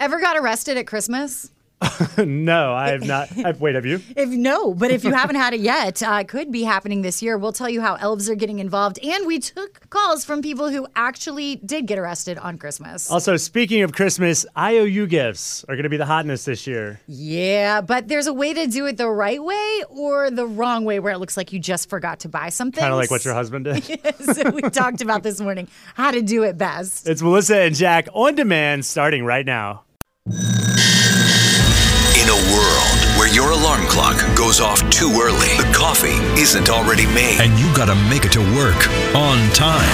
Ever got arrested at Christmas? no, I have not. I've, wait, have you? If no, but if you haven't had it yet, uh, it could be happening this year. We'll tell you how elves are getting involved, and we took calls from people who actually did get arrested on Christmas. Also, speaking of Christmas, IOU gifts are going to be the hotness this year. Yeah, but there's a way to do it the right way or the wrong way, where it looks like you just forgot to buy something. Kind of like what your husband did. so we talked about this morning how to do it best. It's Melissa and Jack on demand, starting right now. In a world where your alarm clock goes off too early, the coffee isn't already made, and you gotta make it to work on time.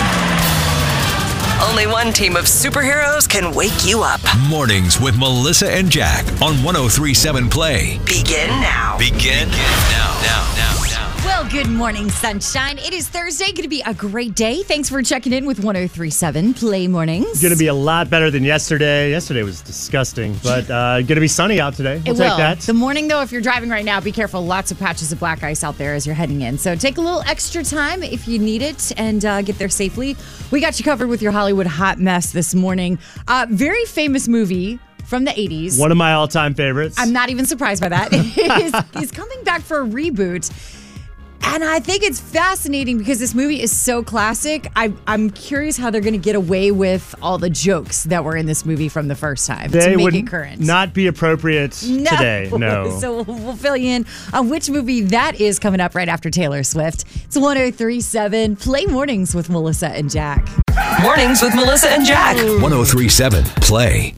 Only one team of superheroes can wake you up. Mornings with Melissa and Jack on 1037 Play. Begin now. Begin now, now, now, now. Well, good morning, sunshine. It is Thursday. Going to be a great day. Thanks for checking in with 1037 Play Mornings. Going to be a lot better than yesterday. Yesterday was disgusting, but uh, going to be sunny out today. We'll it take will. that. The morning, though, if you're driving right now, be careful. Lots of patches of black ice out there as you're heading in. So take a little extra time if you need it and uh, get there safely. We got you covered with your Hollywood hot mess this morning. Uh, very famous movie from the 80s. One of my all-time favorites. I'm not even surprised by that. is, he's coming back for a reboot. And I think it's fascinating because this movie is so classic. I, I'm curious how they're going to get away with all the jokes that were in this movie from the first time they to make would it current. not be appropriate today. No. so we'll, we'll fill you in on which movie that is coming up right after Taylor Swift. It's 1037 Play Mornings with Melissa and Jack. Mornings with Melissa and Jack. 1037 Play.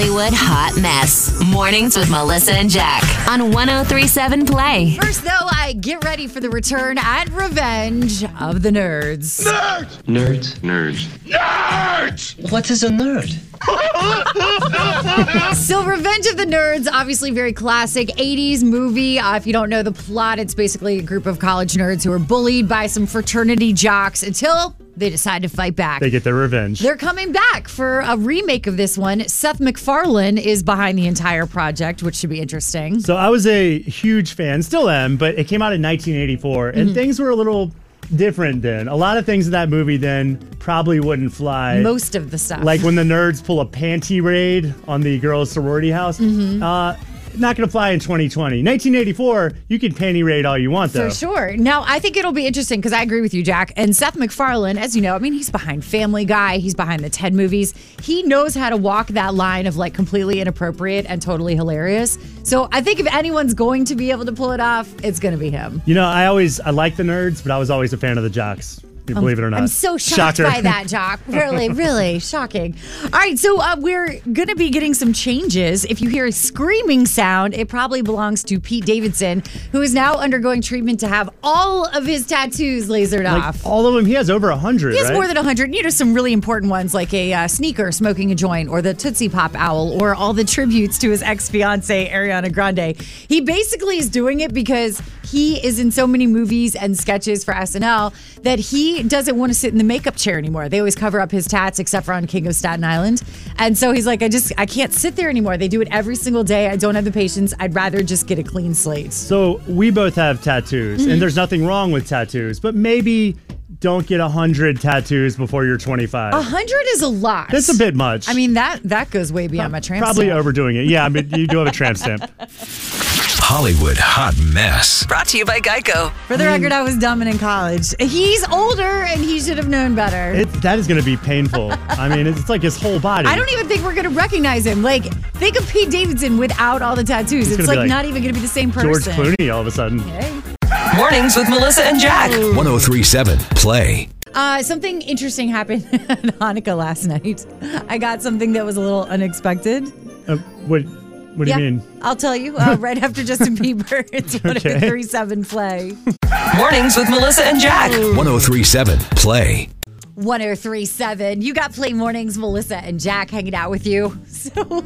Hollywood Hot Mess. Mornings with Melissa and Jack on 1037 Play. First, though, I get ready for the return and revenge of the nerds. Nerd! Nerds. Nerds. Nerd! What is a nerd? So, Revenge of the Nerds, obviously very classic 80s movie. Uh, if you don't know the plot, it's basically a group of college nerds who are bullied by some fraternity jocks until they decide to fight back. They get their revenge. They're coming back for a remake of this one. Seth MacFarlane is behind the entire project, which should be interesting. So I was a huge fan, still am, but it came out in 1984, and things were a little different then. A lot of things in that movie then probably wouldn't fly. Most of the stuff. like when the nerds pull a panty raid on the girls' sorority house. Uh, not going to fly in 2020. 1984, you can panty raid all you want, though. For sure. Now, I think it'll be interesting because I agree with you, Jack. And Seth MacFarlane, as you know, I mean, he's behind Family Guy, he's behind the Ted movies. He knows how to walk that line of like completely inappropriate and totally hilarious. So I think if anyone's going to be able to pull it off, it's going to be him. You know, I always I like the nerds, but I was always a fan of the jocks. You believe it or not. I'm so shocked Shocker. by that, Jock. Really, really shocking. All right, so uh, we're going to be getting some changes. If you hear a screaming sound, it probably belongs to Pete Davidson, who is now undergoing treatment to have all of his tattoos lasered like off. all of them, he has over a hundred. He has right? more than 100. You know, some really important ones like a uh, sneaker smoking a joint or the Tootsie Pop owl or all the tributes to his ex fiancee, Ariana Grande. He basically is doing it because he is in so many movies and sketches for SNL that he doesn't want to sit in the makeup chair anymore. They always cover up his tats except for on King of Staten Island. And so he's like, I just, I can't sit there anymore. They do it every single day. I don't have the patience. I'd rather just get a clean slate. So we both have tattoos, Mm-hmm. and there's nothing wrong with tattoos, but maybe don't get a hundred tattoos before you're 25. A hundred is a lot. That's a bit much. I mean, that that goes way beyond my tramp Probably stamp. overdoing it. Yeah, I mean, you do have a tramp stamp. Hollywood Hot Mess. Brought to you by Geico. For the record, I was dumb and in college. He's older and he should have known better. It, that is going to be painful. I mean, it's, it's like his whole body. I don't even think we're going to recognize him. Like, think of Pete Davidson without all the tattoos. It's, gonna like, like not even going to be the same person. George person. Clooney all of a sudden. Okay. Mornings with Melissa and Jack. 1037 Play. Uh, something interesting happened at Hanukkah last night. I got something that was a little unexpected. Uh, what What do yeah, you mean? I'll tell you uh, right after Justin Bieber. It's one Okay. three seven play. Mornings with Melissa and Jack. 1037 Play. 1037. You got Play Mornings, Melissa and Jack hanging out with you. So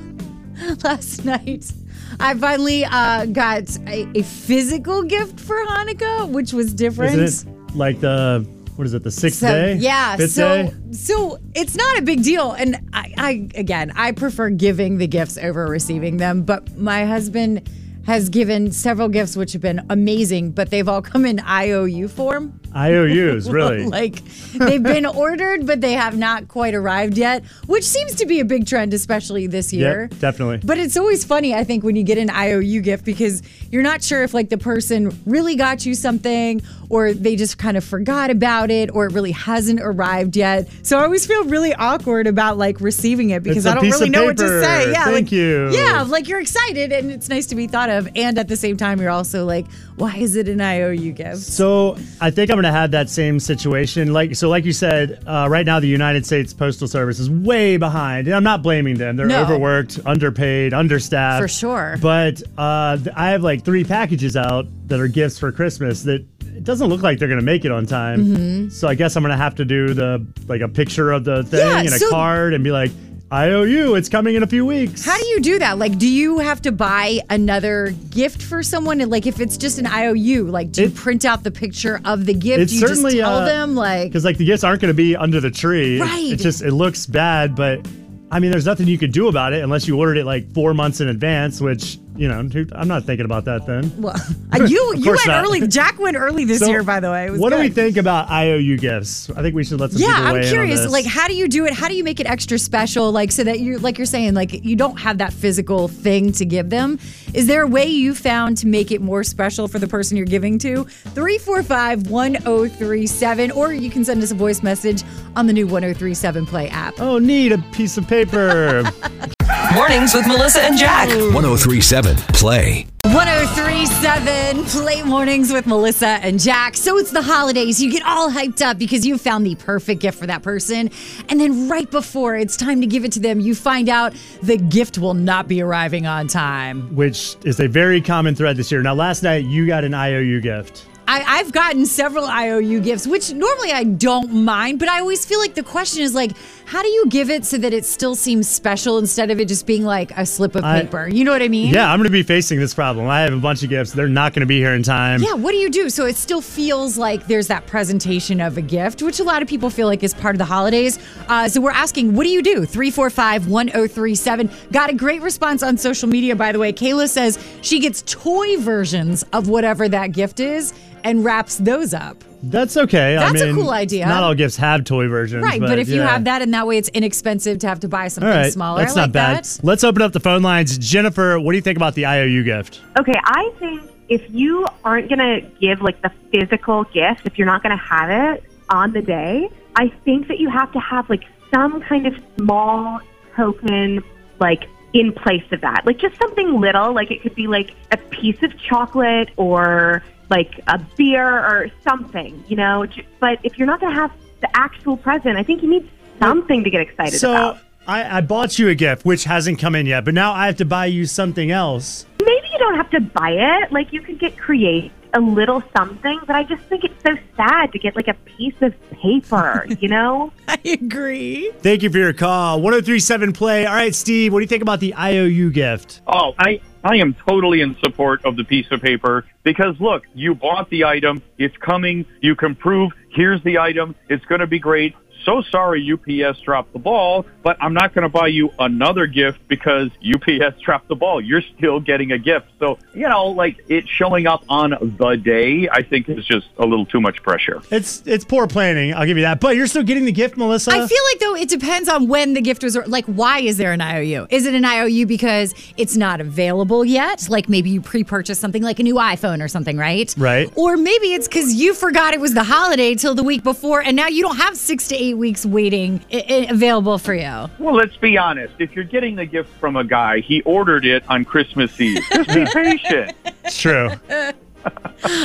last night, I finally uh, got a, a physical gift for Hanukkah, which was different. Isn't it like the what is it? The sixth So, day? Yeah. Fifth so day? so it's not a big deal. And I, I again I prefer giving the gifts over receiving them. But my husband has given several gifts which have been amazing, but they've all come in IOU form. IOUs, really. like they've been ordered, but they have not quite arrived yet, which seems to be a big trend, especially this year. Yep, definitely. But it's always funny, I think, when you get an IOU gift because you're not sure if like the person really got you something or they just kind of forgot about it or it really hasn't arrived yet. So I always feel really awkward about like receiving it because I don't really know what to say. Yeah, Thank like, you. Yeah, like you're excited and it's nice to be thought of, and at the same time you're also like, why is it an IOU gift? So I think I'm have that same situation. Like so, like you said, uh, right now the United States Postal Service is way behind, and I'm not blaming them. They're No. overworked, underpaid, understaffed, For sure. But uh, I have like three packages out that are gifts for Christmas that. It doesn't look like they're going to make it on time. Mm-hmm. So I guess I'm going to have to do the like a picture of the thing Yeah, and a so- card and be like, I owe you. It's coming in a few weeks. How do you do that? Like, do you have to buy another gift for someone? And like, if it's just an IOU, like, do you It- print out the picture of the gift? It's do you certainly, just tell uh, them like, because like the gifts aren't going to be under the tree. It- Right. It, just it looks bad, but I mean, there's nothing you could do about it unless you ordered it like four months in advance. Which you know, I'm not thinking about that then. well, you you went not. early. Jack went early this So, year, by the way. It was what do we think about IOU gifts? I think we should let some Yeah, I'm weigh in on curious. Like, how do you do it? How do you make it extra special? Like, so that you're, like you're saying, like you don't have that physical thing to give them. Is there a way you found to make it more special for the person you're giving to? 345 1037, or you can send us a voice message on the new 1037 Play app. oh, need a piece of paper. Mornings with Melissa and Jack. 1037 Play. 1037 Play Mornings with Melissa and Jack. So it's the holidays. You get all hyped up because you found the perfect gift for that person. And then right before it's time to give it to them, you find out the gift will not be arriving on time. which is a very common thread this year. Now, last night you got an IOU gift. I, I've gotten several IOU gifts, which normally I don't mind, but I always feel like the question is like, how do you give it so that it still seems special instead of it just being like a slip of I- paper? you know what I mean? Yeah, I'm going to be facing this problem. I have a bunch of gifts. They're not going to be here in time. Yeah, what do you do? So it still feels like there's that presentation of a gift, which a lot of people feel like is part of the holidays. Uh, so we're asking, what do you do? 345 1037. Got a great response on social media, by the way. Kayla says she gets toy versions of whatever that gift is and wraps those up. That's okay. I That's a cool idea. Not all gifts have toy versions. Right, but, if you have that and that way it's inexpensive to have to buy something All right, smaller. that's I not like bad. that. Let's open up the phone lines. Jennifer, what do you think about the IOU gift? Okay, I think if you aren't going to give like the physical gift, if you're not going to have it on the day, I think that you have to have like some kind of small token, like in place of that. Like just something little, like it could be like a piece of chocolate or like a beer or something, you know. But if you're not going to have the actual present, I think you need something to get excited So about. I, I bought you a gift, which hasn't come in yet, but now I have to buy you something else. maybe you don't have to buy it. Like you could get create a little something, but I just think it's so sad to get like a piece of paper, you know? I agree. Thank you for your call. 1037 Play. All right, Steve, what do you think about the IOU gift? Oh, I, I am totally in support of the piece of paper because look, you bought the item. It's coming. You can prove here's the item. It's going to be great. So sorry UPS dropped the ball, but I'm not going to buy you another gift because UPS dropped the ball. You're still getting a gift. So, you know, like it showing up on the day, I think is just a little too much pressure. It's it's poor planning. I'll give you that. But you're still getting the gift, Melissa. I feel like though it depends on when the gift was like why is there an IOU? Is it an IOU because it's not available yet? Like maybe you pre-purchased something like a new iPhone or something, right? Right. Or maybe it's cuz you forgot it was the holiday till the week before and now you don't have 6 to 8 weeks waiting i- i- available for you. Well, let's be honest. If you're getting the gift from a guy, he ordered it on Christmas Eve. Just be patient. it's true.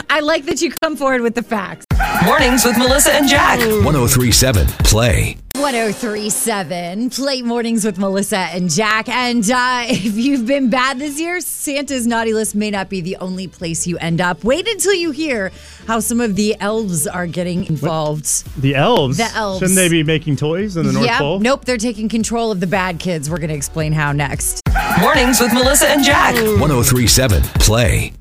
I like that you come forward with the facts. Mornings with Melissa and Jack. 1037 Play. 1037 Play Mornings with Melissa and Jack. And uh, if you've been bad this year, Santa's naughty list may not be the only place you end up. Wait until you hear how some of the elves are getting involved. The elves. The elves. Shouldn't they be making toys in the North Yep. Pole? Nope, they're taking control of the bad kids. We're going to explain how next. Mornings with Melissa and Jack. 1037 Play.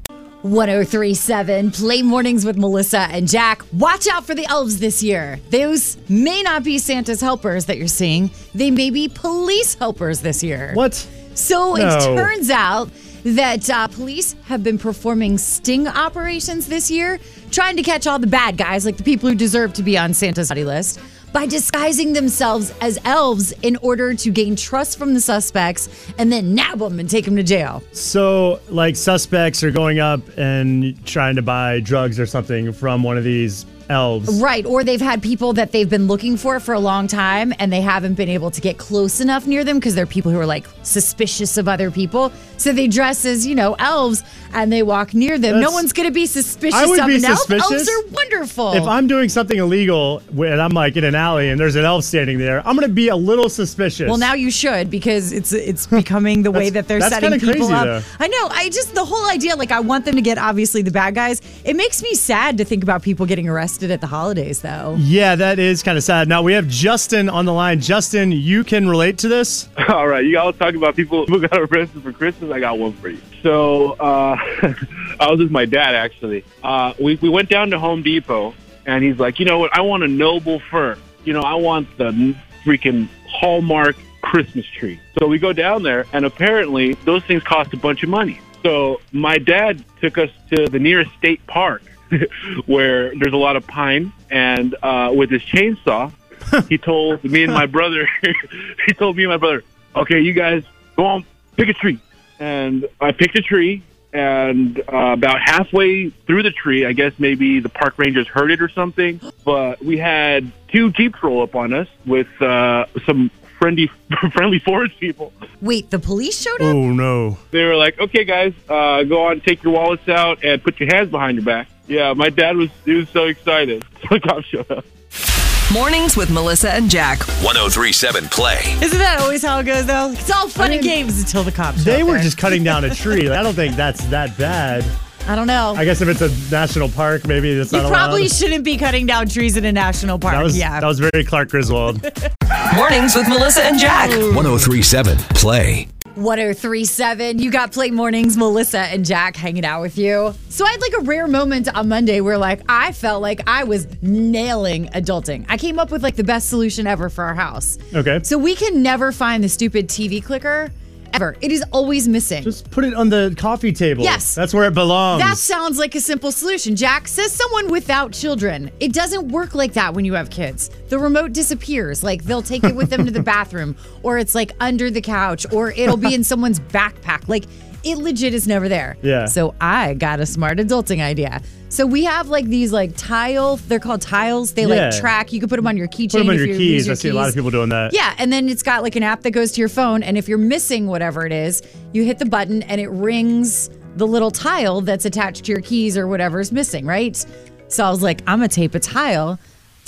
1037 Play Mornings with Melissa and Jack. Watch out for the elves this year. Those may not be Santa's helpers that you're seeing, they may be police helpers this year. What? So No. it turns out that uh, police have been performing sting operations this year, trying to catch all the bad guys, like the people who deserve to be on Santa's naughty list, by disguising themselves as elves in order to gain trust from the suspects and then nab them and take them to jail. So, like, suspects are going up and trying to buy drugs or something from one of these elves. Right. Or they've had people that they've been looking for for a long time and they haven't been able to get close enough near them because they're people who are like suspicious of other people. So they dress as, you know, elves and they walk near them. no one's going to be suspicious I would of be an elf. suspicious. Elves are wonderful. If I'm doing something illegal and I'm like in an alley and there's an elf standing there, I'm going to be a little suspicious. well, now you should because it's it's becoming the way that they're that's setting people crazy, up. though. I know. I just the whole idea, like I want them to get obviously the bad guys. It makes me sad to think about people getting arrested at the holidays, though. Yeah, that is kind of sad. Now we have Justin on the line. Justin, you can relate to this. All right, you all talk about people who got arrested for Christmas. I got one for you. So uh, I was with my dad actually. Uh, we we went down to Home Depot, and he's like, you know what? I want a noble fir. You know, I want the freaking Hallmark Christmas tree. So we go down there, and apparently those things cost a bunch of money. So my dad took us to the nearest state park, where there's a lot of pine, and uh, with his chainsaw, he told me and my brother, he told me and my brother, okay, you guys go on, pick a tree. And I picked a tree, and uh, about halfway through the tree, I guess maybe the park rangers heard it or something, but we had two Jeeps roll up on us with uh, some friendly, friendly forest people. Wait, the police showed up? Oh no. They were like, okay, guys, uh, go on, take your wallets out, and put your hands behind your back. Yeah, my dad was, he was so excited. The cops showed up. Mornings with Melissa and Jack. 1037 Play. Isn't that always how it goes, though? It's all fun and games until the cops. show They were there. just cutting down a tree. I don't think that's that bad. I don't know. I guess if it's a national park, maybe it's you not probably allowed. shouldn't be cutting down trees in a national park. That was yeah. that was very Clark Griswold. Mornings with Melissa and Jack. 1037 Play. 1037. You got Play Mornings, Melissa and Jack hanging out with you. So I had like a rare moment on Monday where like I felt like I was nailing adulting. I came up with like the best solution ever for our house. Okay. So we can never find the stupid TV clicker ever. It is always missing. Just put it on the coffee table. Yes. That's where it belongs. That sounds like a simple solution. Jack says someone without children. It doesn't work like that when you have kids. The remote disappears. Like they'll take it with them to the bathroom, or it's like under the couch, or it'll be in someone's backpack. Like it legit is never there. Yeah. So I got a smart adulting idea. So we have like these like tile. They're called tiles. They Yeah. like track. You can put them on your keychain. Put them on if your you lose keys. your I see a lot of people doing that. yeah, and then it's got like an app that goes to your phone, and if you're missing whatever it is, you hit the button and it rings the little tile that's attached to your keys or whatever's missing, right? So I was like, I'm gonna tape a tile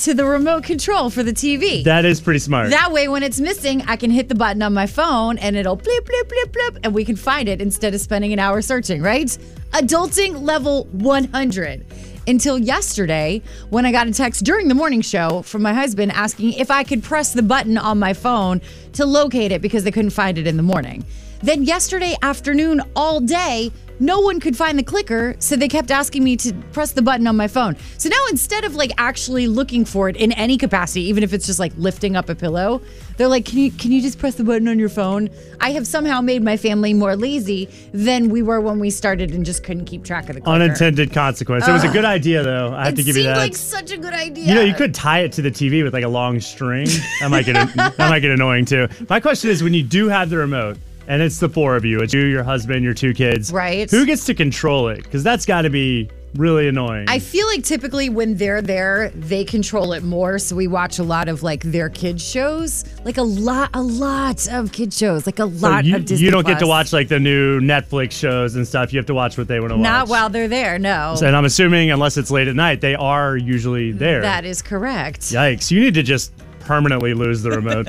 to the remote control for the TV. That is pretty smart. That way, when it's missing, I can hit the button on my phone and it'll blip, blip, blip, blip, and we can find it instead of spending an hour searching, right? Adulting level 100. Until yesterday, when I got a text during the morning show from my husband asking if I could press the button on my phone to locate it because they couldn't find it in the morning. Then yesterday afternoon, all day, no one could find the clicker, so they kept asking me to press the button on my phone. So now instead of like actually looking for it in any capacity, even if it's just like lifting up a pillow, they're like, "Can you can you just press the button on your phone?" I have somehow made my family more lazy than we were when we started and just couldn't keep track of the clicker. Unintended consequence. it was a good idea, though. I have to give you that. It seemed that. like such a good idea. You know, you could tie it to the TV with like a long string. That might get that might get annoying too. My question is, when you do have the remote and it's the four of you, it's you, your husband, your two kids, Right. Who gets to control it? Because that's got to be really annoying. I feel like typically when they're there, they control it more. So we watch a lot of like their kids shows, like a lot, a lot of kid shows, like a So lot you, of Disney. you don't get to watch like the new Netflix shows and stuff. You have to watch what they want to watch. Not while they're there. No, And I'm assuming, unless it's late at night, they are usually mm, there. that is correct. Yikes! You need to just permanently lose the remote.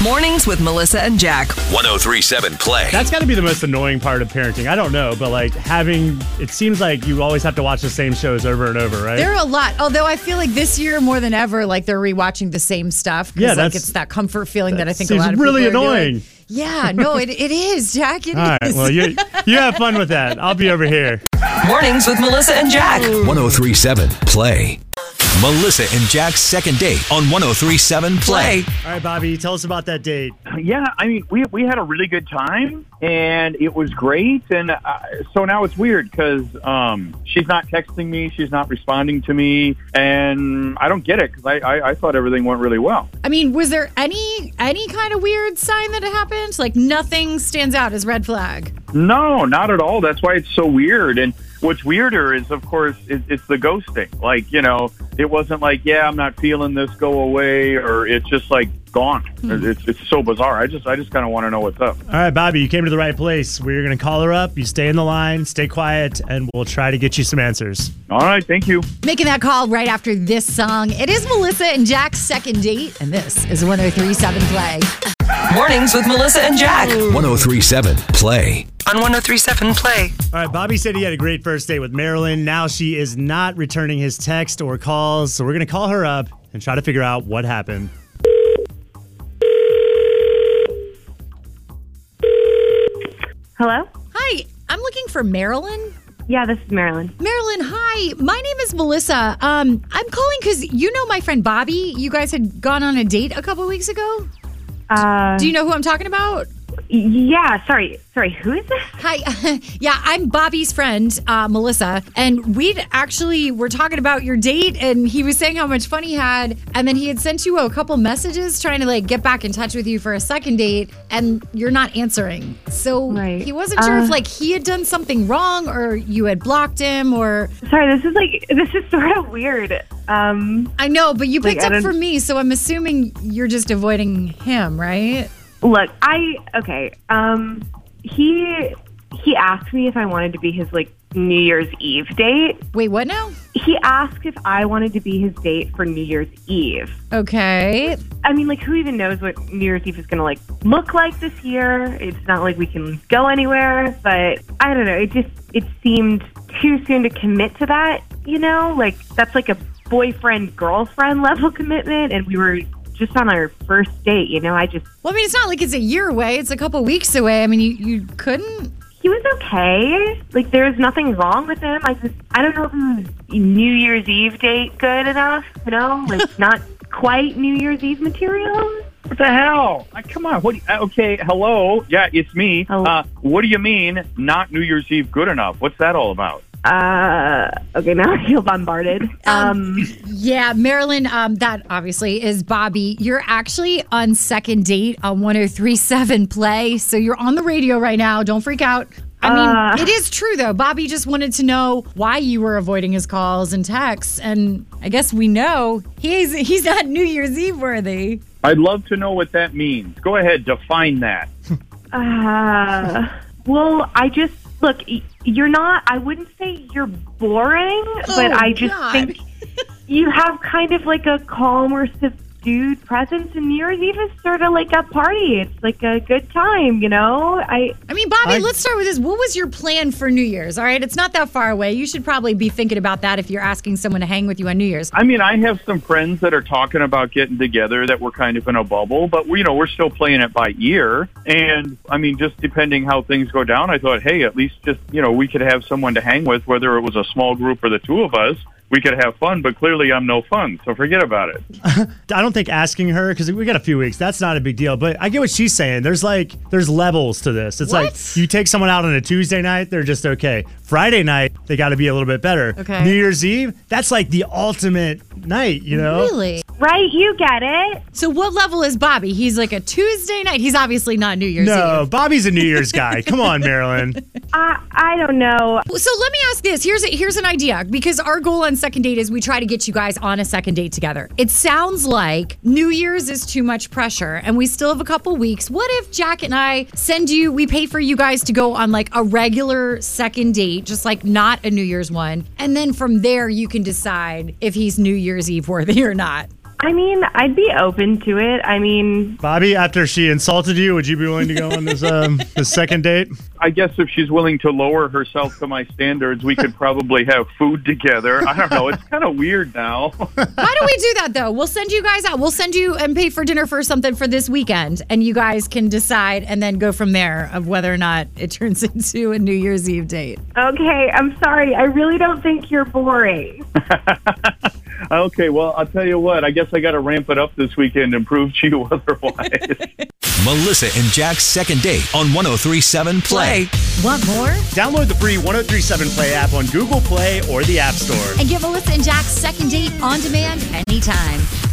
Mornings with Melissa and Jack. 1037 Play. That's got to be the most annoying part of parenting. I don't know, but like having, it seems like you always have to watch the same shows over and over, right? There are a lot. Although I feel like this year more than ever, like they're rewatching the same stuff. Yeah, like that's- it's that comfort feeling that, I think a seems lot of really people are doing. annoying. Yeah, no, it, it is, Jack. It is. All right. Well, you you have fun with that. I'll be over here. Mornings with Melissa and Jack. 1037 Play. Melissa and Jack's second date on 1037 Play. Play. All right, Bobby, tell us about that date. yeah, I mean, we we had a really good time, and it was great. And uh, so now it's weird because um, she's not texting me, she's not responding to me, and I don't get it because I, I I thought everything went really well. I mean, was there any any kind of weird sign that it happened? Like nothing stands out as red flag. No, not at all. That's why it's so weird. And what's weirder is, of course, it, it's the ghosting. Like, you know, it wasn't like, yeah, I'm not feeling this, go away, or it's just like gone. Hmm. It's, it's so bizarre. I just, I just kind of want to know what's up. All right, Bobby, you came to the right place. We're going to call her up. You stay in the line, stay quiet, and we'll try to get you some answers. All right, thank you. Making that call right after this song. It is Melissa and Jack's second date, and this is 1037 Play. Mornings with Melissa and Jack 1037 Play. on 1037 Play. All right, Bobby said he had a great first date with Marilyn. Now she is not returning his text or calls, so we're going to call her up and try to figure out what happened. Hello? Hi, I'm looking for Marilyn. Yeah, this is Marilyn. Marilyn, hi. My name is Melissa. Um, I'm calling because you know my friend Bobby. You guys had gone on a date a couple weeks ago. Uh, Do you know who I'm talking about? Yeah, sorry. Sorry, who is this? Hi. yeah, I'm Bobby's friend, uh, Melissa. And we'd actually were talking about your date, and he was saying how much fun he had. And then he had sent you a couple messages trying to like get back in touch with you for a second date, and you're not answering. So Right. he wasn't sure if Uh, like he had done something wrong or you had blocked him or Sorry, this is like, this is sort of weird. Um, I know, but you picked I up for me, so I'm assuming you're just avoiding him, right? Look, I, okay, um, he, he asked me if I wanted to be his, like, New Year's Eve date. Wait, what now? He asked if I wanted to be his date for New Year's Eve. Okay. I mean, like, who even knows what New Year's Eve is going to like look like this year? It's not like we can go anywhere, but I don't know. It just it seemed too soon to commit to that. You know, like that's like a boyfriend girlfriend level commitment, and we were just on our first date. You know, I just Well, I mean, it's not like it's a year away; it's a couple weeks away. I mean, you you couldn't. he was okay. Like there was nothing wrong with him. I just I don't know if it was New Year's Eve date good enough. You know, like not quite New Year's Eve material. What the hell? Uh, come on. What? do you- uh, okay, hello. Yeah, it's me. Hello. Uh, what do you mean not New Year's Eve good enough? What's that all about? Uh, okay, now I feel bombarded. Um, Yeah, Marilyn. Um, that obviously is Bobby. You're actually on second date on 103.7 Play, so you're on the radio right now. Don't freak out. I mean, Uh. it is true though. Bobby just wanted to know why you were avoiding his calls and texts, and I guess we know he's he's not New Year's Eve worthy. I'd love to know what that means. Go ahead, define that. Uh, well, I just look. You're not. I wouldn't say you're boring, but oh, I just God. think you have kind of like a calm or subdued presence. And New Year's Eve is sort of like a party. It's like a good time, you know. I I mean, Bobby, I- let's start with this. What was your plan for New Year's? All right, it's not that far away. You should probably be thinking about that if you're asking someone to hang with you on New Year's. I mean, I have some friends that are talking about getting together that were kind of in a bubble, but we, you know, we're still playing it by ear. And I mean, just depending how things go down, I thought, hey, at least just you know, we could have someone to hang with, whether it was a small group or the two of us. We could have fun, but clearly I'm no fun, so forget about it. I don't think asking her because we got a few weeks. That's not a big deal. But I get what she's saying. There's like there's levels to this. It's What? like you take someone out on a Tuesday night, they're just okay. Friday night, they got to be a little bit better. Okay. New Year's Eve, that's like the ultimate night. You know. Really? right. You get it. So what level is Bobby? He's like a Tuesday night. He's obviously not New Year's No, Eve. Bobby's a New Year's guy. Come on, Marilyn. I I don't know. So let me ask this. Here's a, here's an idea because our goal on second date is we try to get you guys on a second date together. It sounds like New Year's is too much pressure and we still have a couple weeks. What if Jack and I send you we pay for you guys to go on like a regular second date, just like not a New Year's one, and then from there you can decide if he's New Year's Eve worthy or not. I mean, I'd be open to it. I mean, Bobby, after she insulted you, would you be willing to go on this um this second date? I guess if she's willing to lower herself to my standards, we could probably have food together. I don't know. It's kind of weird now. Why don't we do that though? We'll send you guys out. We'll send you and pay for dinner for something for this weekend, and you guys can decide and then go from there of whether or not it turns into a New Year's Eve date. okay. I'm sorry. I really don't think you're boring. Okay, well, I'll tell you what. I guess I got to ramp it up this weekend and prove to you otherwise. Melissa and Jack's second date on 1037 Play. Want more? Download the free 1037 Play app on Google Play or the App Store. And get Melissa and Jack's second date on demand anytime.